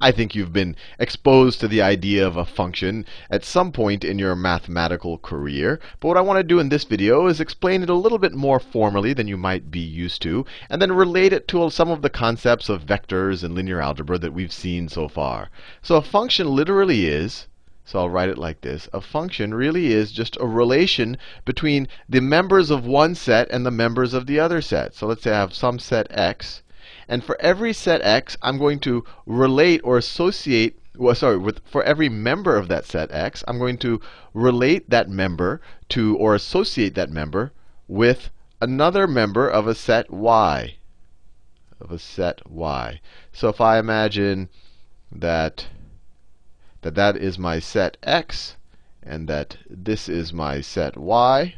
I think you've been exposed to the idea of a function at some point in your mathematical career. But what I want to do in this video is explain it a little bit more formally than you might be used to, and then relate it to some of the concepts of vectors and linear algebra that we've seen so far. So a function literally is so I'll write it like this. A function really is just a relation between the members of one set and the members of the other set. So let's say I have some set x. And for every set x, I'm going to relate or associate, well, sorry, with, for every member of that set x, I'm going to relate that member to, or associate that member with another member of a set y. Of a set y. So if I imagine that that that is my set x, and that this is my set y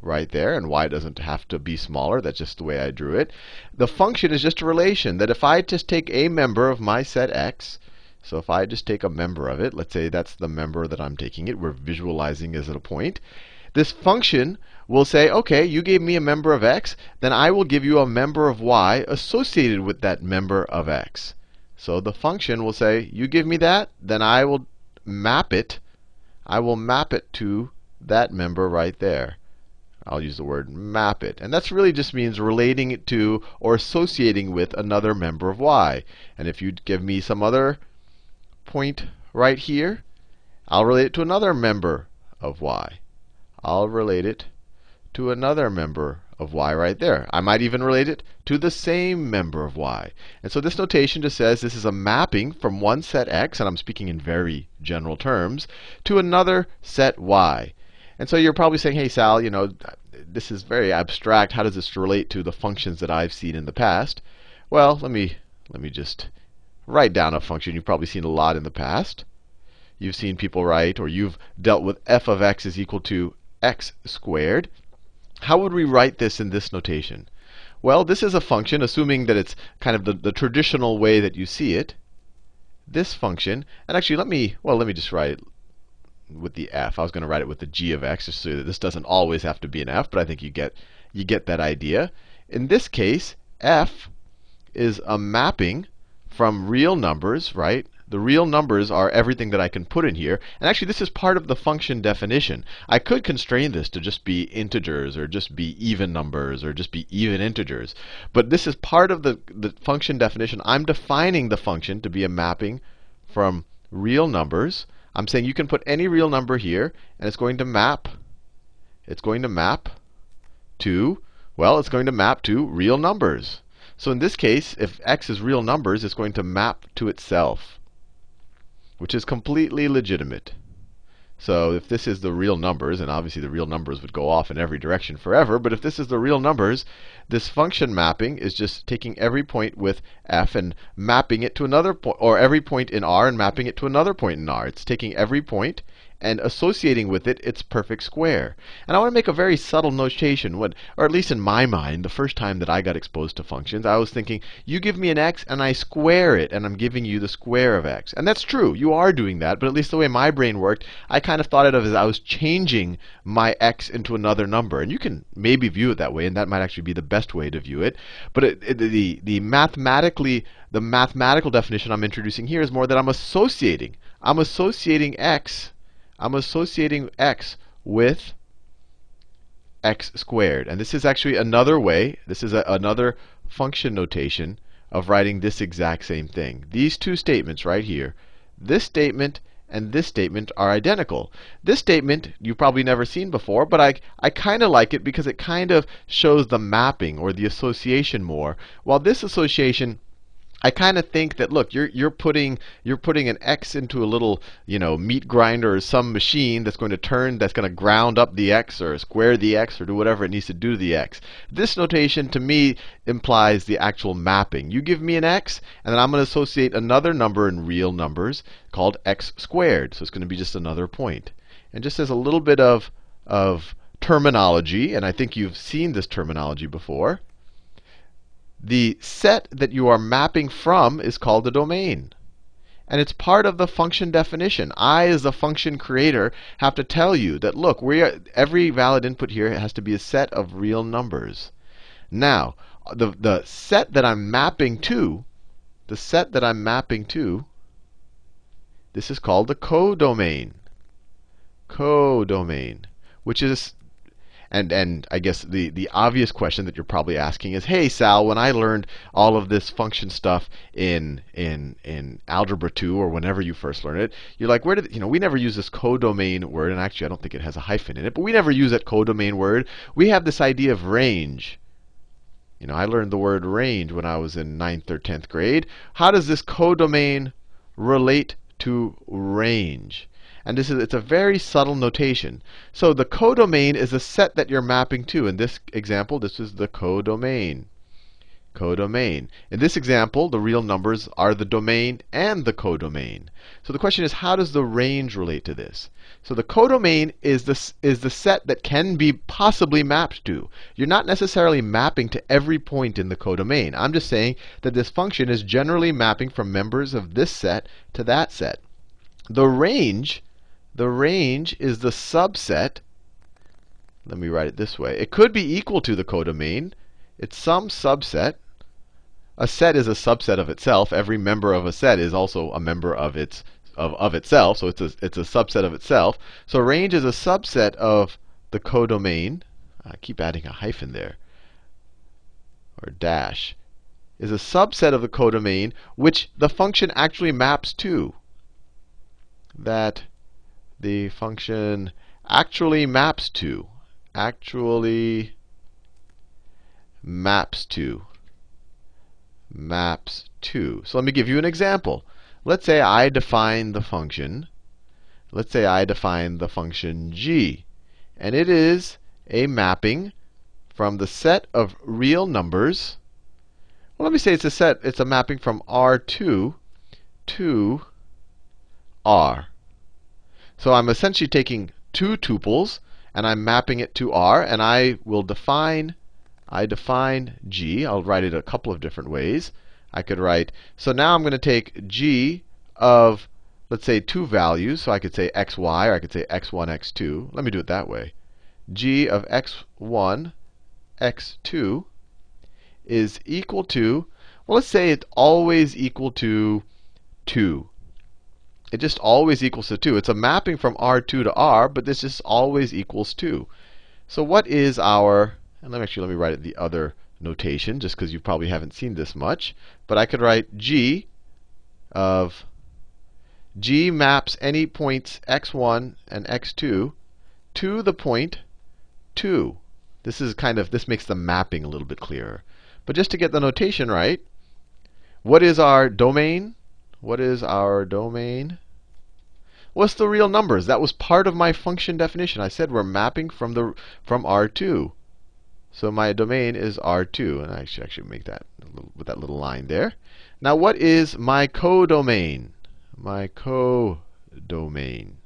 right there, and y doesn't have to be smaller. That's just the way I drew it. The function is just a relation that if I just take a member of my set x, so if I just take a member of it, let's say that's the member that I'm taking it, we're visualizing as a point. This function will say, OK, you gave me a member of x, then I will give you a member of y associated with that member of x. So the function will say, you give me that, then I will map it. I will map it to that member right there. I'll use the word map it. And that's really just means relating it to or associating with another member of y. And if you give me some other point right here, I'll relate it to another member of y. I'll relate it to another member of y right there. I might even relate it to the same member of y. And so this notation just says this is a mapping from one set x, and I'm speaking in very general terms, to another set y. And so you're probably saying, hey, Sal, you know, this is very abstract. How does this relate to the functions that I've seen in the past? Well, let me, let me just write down a function you've probably seen a lot in the past. You've seen people write, or you've dealt with f of x is equal to x squared. How would we write this in this notation? Well, this is a function, assuming that it's kind of the, the traditional way that you see it. This function, and actually let me, well, let me just write it with the f. I was going to write it with the g of x, just so that this doesn't always have to be an f, but I think you get, you get that idea. In this case, f is a mapping from real numbers, right, the real numbers are everything that I can put in here. And actually, this is part of the function definition. I could constrain this to just be integers, or just be even numbers, or just be even integers. But this is part of the, the function definition. I'm defining the function to be a mapping from real numbers. I'm saying you can put any real number here, and it's going to map. It's going to map to, well, it's going to map to real numbers. So in this case, if x is real numbers, it's going to map to itself which is completely legitimate. So if this is the real numbers, and obviously the real numbers would go off in every direction forever, but if this is the real numbers, this function mapping is just taking every point with f and mapping it to another point, or every point in R and mapping it to another point in R. It's taking every point and associating with it its perfect square. And I want to make a very subtle notation, when, or at least in my mind, the first time that I got exposed to functions, I was thinking, you give me an x and I square it, and I'm giving you the square of x. And that's true, you are doing that, but at least the way my brain worked, I kind of thought of it as I was changing my x into another number. And you can maybe view it that way, and that might actually be the best way to view it. But it, it, the, the mathematically, the mathematical definition I'm introducing here is more that I'm associating. I'm associating x I'm associating x with x squared. And this is actually another way, this is a, another function notation of writing this exact same thing. These two statements right here, this statement and this statement are identical. This statement you've probably never seen before, but I, I kind of like it because it kind of shows the mapping or the association more. While this association I kind of think that look, you're you're putting you're putting an x into a little you know meat grinder or some machine that's going to turn that's going to ground up the x or square the x or do whatever it needs to do to the x. This notation to me implies the actual mapping. You give me an x, and then I'm going to associate another number in real numbers called x squared. So it's going to be just another point. And just as a little bit of of terminology, and I think you've seen this terminology before. The set that you are mapping from is called a domain. And it's part of the function definition. I, as the function creator, have to tell you that, look, are, every valid input here has to be a set of real numbers. Now, the, the set that I'm mapping to, the set that I'm mapping to, This is called the codomain. Codomain, which is and and I guess the the obvious question that you're probably asking is, hey Sal, when I learned all of this function stuff in in in algebra 2 or whenever you first learned it, you're like, where did you know we never use this codomain word, and actually I don't think it has a hyphen in it, but we never use that codomain word. We have this idea of range. You know, I learned the word range when I was in ninth or 10th grade. How does this codomain relate to range? And this is it's a very subtle notation. So the codomain is a set that you're mapping to. In this example, this is the codomain. Codomain. In this example, the real numbers are the domain and the codomain. So the question is, how does the range relate to this? So the codomain is the, is the set that can be possibly mapped to. You're not necessarily mapping to every point in the codomain. I'm just saying that this function is generally mapping from members of this set to that set. The range the range is the subset. Let me write it this way. It could be equal to the codomain. It's some subset. A set is a subset of itself. Every member of a set is also a member of its of, of itself. So it's a, it's a subset of itself. So range is a subset of the codomain. I keep adding a hyphen there. Or dash. Is a subset of the codomain which the function actually maps to. That the function actually maps to. Actually maps to. Maps to. So let me give you an example. Let's say I define the function. Let's say I define the function g. And it is a mapping from the set of real numbers. Well, let me say it's a set, it's a mapping from R2 to R. So I'm essentially taking two tuples and I'm mapping it to R, and I will define I define G. I'll write it a couple of different ways. I could write, so now I'm going to take G of, let's say, two values. So I could say xy, or I could say x1, x2. Let me do it that way. G of x1, x2 is equal to, well, let's say it's always equal to 2 it just always equals to 2. It's a mapping from R2 to R, but this just always equals 2. So what is our, and let me actually let me write it the other notation, just because you probably haven't seen this much. But I could write g of g maps any points x1 and x2 to the point 2. This is kind of this makes the mapping a little bit clearer. But just to get the notation right, what is our domain? What is our domain? What's the real numbers? That was part of my function definition. I said we're mapping from the from R2. So my domain is R2, and I should actually make that with that little line there. Now, what is my codomain? My codomain.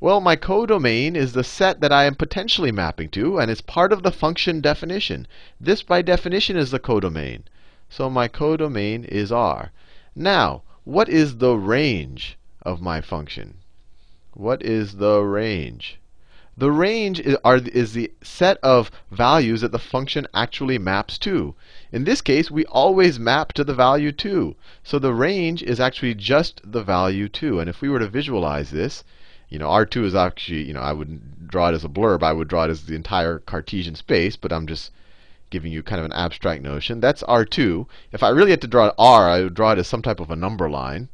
Well, my codomain is the set that I am potentially mapping to, and it's part of the function definition. This, by definition, is the codomain. So my codomain is R. Now, what is the range of my function? What is the range? The range is, are, is the set of values that the function actually maps to. In this case, we always map to the value 2. So the range is actually just the value 2. And if we were to visualize this, you know, R2 is actually, you know, I wouldn't draw it as a blurb. I would draw it as the entire Cartesian space, but I'm just giving you kind of an abstract notion. That's R2. If I really had to draw R, I would draw it as some type of a number line.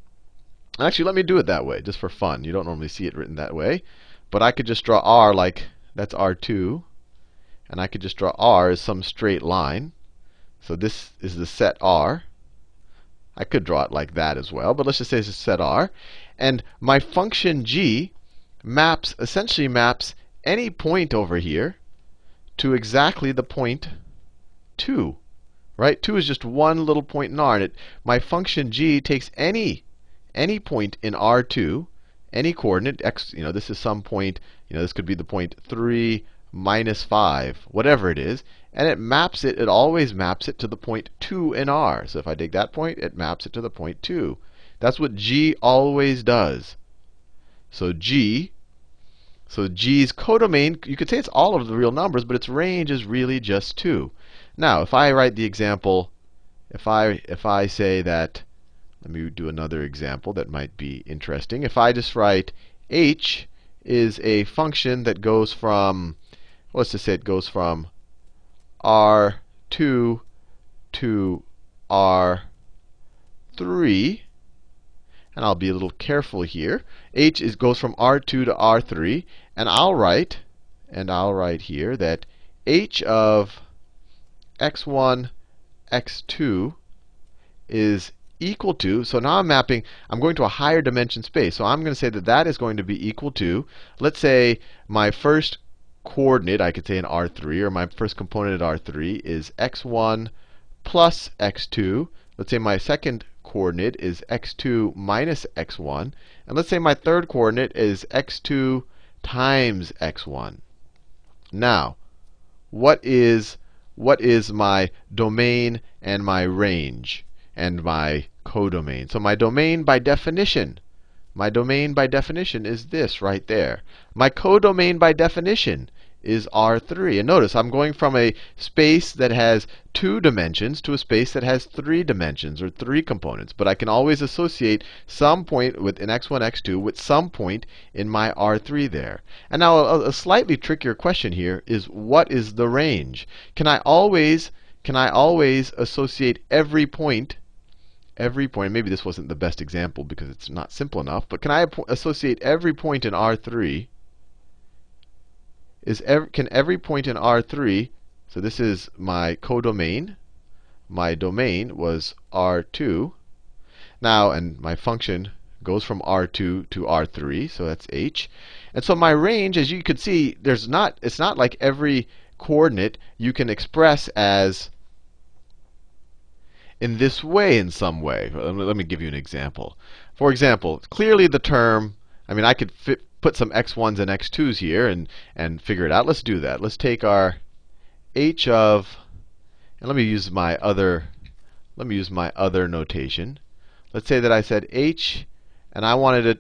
Actually, let me do it that way, just for fun. You don't normally see it written that way. But I could just draw R like that's R2. And I could just draw R as some straight line. So this is the set R. I could draw it like that as well, but let's just say it's a set R. And my function g maps essentially maps any point over here to exactly the point 2. Right? 2 is just one little point in R. And it, my function g takes any, any point in R2, any coordinate, x, you know, this is some point, you know, this could be the point 3 minus 5, whatever it is. And it maps it, it always maps it to the point 2 in R. So if I take that point, it maps it to the point 2. That's what g always does. So g, so g's codomain, you could say it's all of the real numbers, but its range is really just 2. Now, if I write the example, if I if I say that, let me do another example that might be interesting. If I just write h is a function that goes from, let's just say it goes from r2 to r3, and I'll be a little careful here. h is, goes from r2 to r3, and I'll write, and I'll write here that h of x1, x2 is equal to, so now I'm mapping, I'm going to a higher dimension space. So I'm going to say that that is going to be equal to, let's say my first coordinate, I could say in R3, or my first component at R3 is x1 plus x2. Let's say my second coordinate is x2 minus x1. And let's say my third coordinate is x2 times x1. Now, what is, what is my domain and my range? and my codomain. So my domain by definition, my domain by definition is this right there. My codomain by definition is R3. And notice I'm going from a space that has two dimensions to a space that has three dimensions or three components. But I can always associate some point with an x1, x2 with some point in my R3 there. And now a, a slightly trickier question here is what is the range? Can I always can I always associate every point every point, maybe this wasn't the best example because it's not simple enough, but can I associate every point in R3? Is ev can every point in R3, so this is my codomain. My domain was R2. Now, and my function goes from R2 to R3, so that's h. And so my range, as you can see, there's not it's not like every coordinate you can express as in this way in some way. Let me give you an example. For example, clearly the term, I mean, I could fit, put some x1s and x2s here and, and figure it out. Let's do that. Let's take our h of, and let me use my other, let me use my other notation. Let's say that I said h, and I wanted to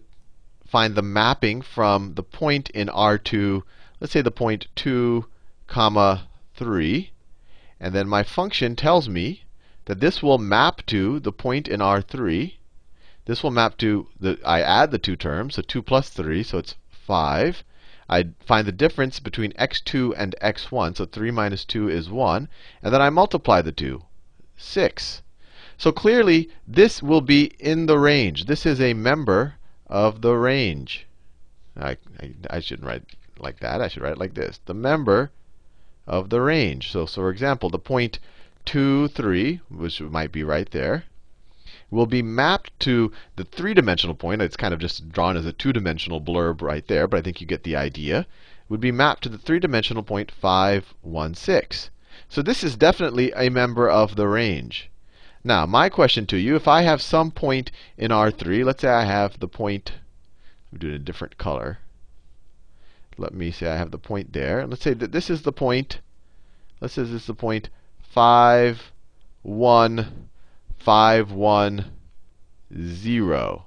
find the mapping from the point in R2, let's say the point 2, comma 3. And then my function tells me that this will map to the point in R3. This will map to, the, I add the two terms, so 2 plus 3, so it's 5. I find the difference between x2 and x1, so 3 minus 2 is 1. And then I multiply the two, 6. So clearly, this will be in the range. This is a member of the range. I, I, I shouldn't write like that. I should write it like this. The member of the range. So, so for example, the point 2, 3, which might be right there, will be mapped to the three-dimensional point. It's kind of just drawn as a two-dimensional blurb right there, but I think you get the idea. It Would be mapped to the three-dimensional point 5, 1, 6. So this is definitely a member of the range. Now, my question to you, if I have some point in R3, let's say I have the point, we do it a different color. Let me say I have the point there. Let's say that this is the point, let's say this is the point 5, 1, 5, 1, 0.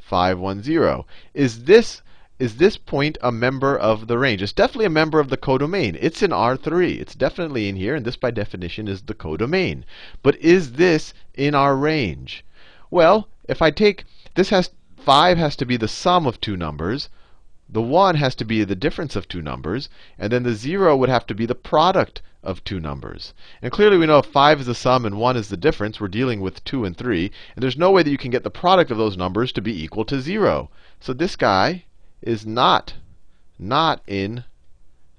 5, 1, 0. Is this, is this point a member of the range? It's definitely a member of the codomain. It's in R3. It's definitely in here, and this by definition is the codomain. But is this in our range? Well, if I take, this has, 5 has to be the sum of two numbers. The 1 has to be the difference of two numbers. And then the 0 would have to be the product of two numbers. And clearly we know if 5 is the sum and 1 is the difference, we're dealing with 2 and 3. And there's no way that you can get the product of those numbers to be equal to 0. So this guy is not, not in,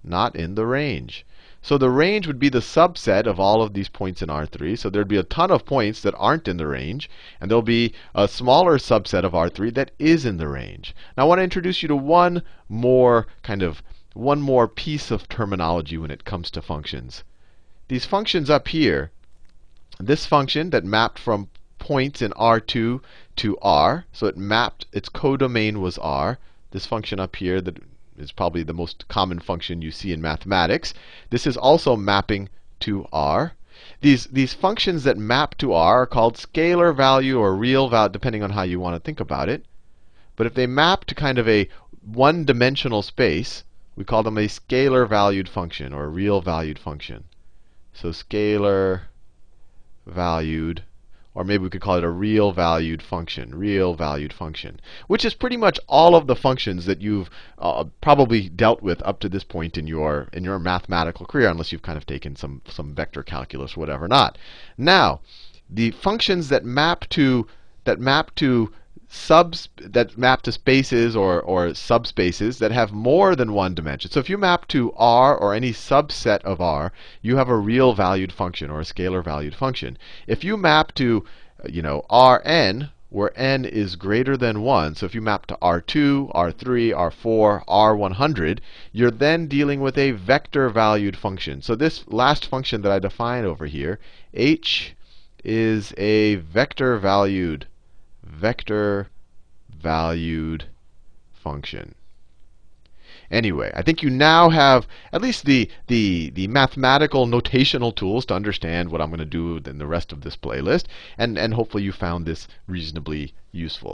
not in the range. So the range would be the subset of all of these points in R3. So there'd be a ton of points that aren't in the range. And there'll be a smaller subset of R3 that is in the range. Now I want to introduce you to one more kind of one more piece of terminology when it comes to functions. These functions up here, this function that mapped from points in R2 to R, so it mapped, its codomain was R. This function up here that is probably the most common function you see in mathematics. This is also mapping to R. These, these functions that map to R are called scalar value or real value, depending on how you want to think about it. But if they map to kind of a one-dimensional space, we call them a scalar valued function or a real valued function. So scalar valued or maybe we could call it a real valued function, real valued function, which is pretty much all of the functions that you've uh, probably dealt with up to this point in your in your mathematical career, unless you've kind of taken some some vector calculus, whatever not. Now, the functions that map to that map to subs that map to spaces or, or subspaces that have more than one dimension. So if you map to R or any subset of R, you have a real valued function or a scalar valued function. If you map to, uh, you know, Rn, where n is greater than 1, so if you map to R2, R3, R4, R100, you're then dealing with a vector valued function. So this last function that I define over here, h is a vector valued vector valued function. Anyway, I think you now have at least the, the, the mathematical notational tools to understand what I'm going to do in the rest of this playlist. And, and hopefully you found this reasonably useful.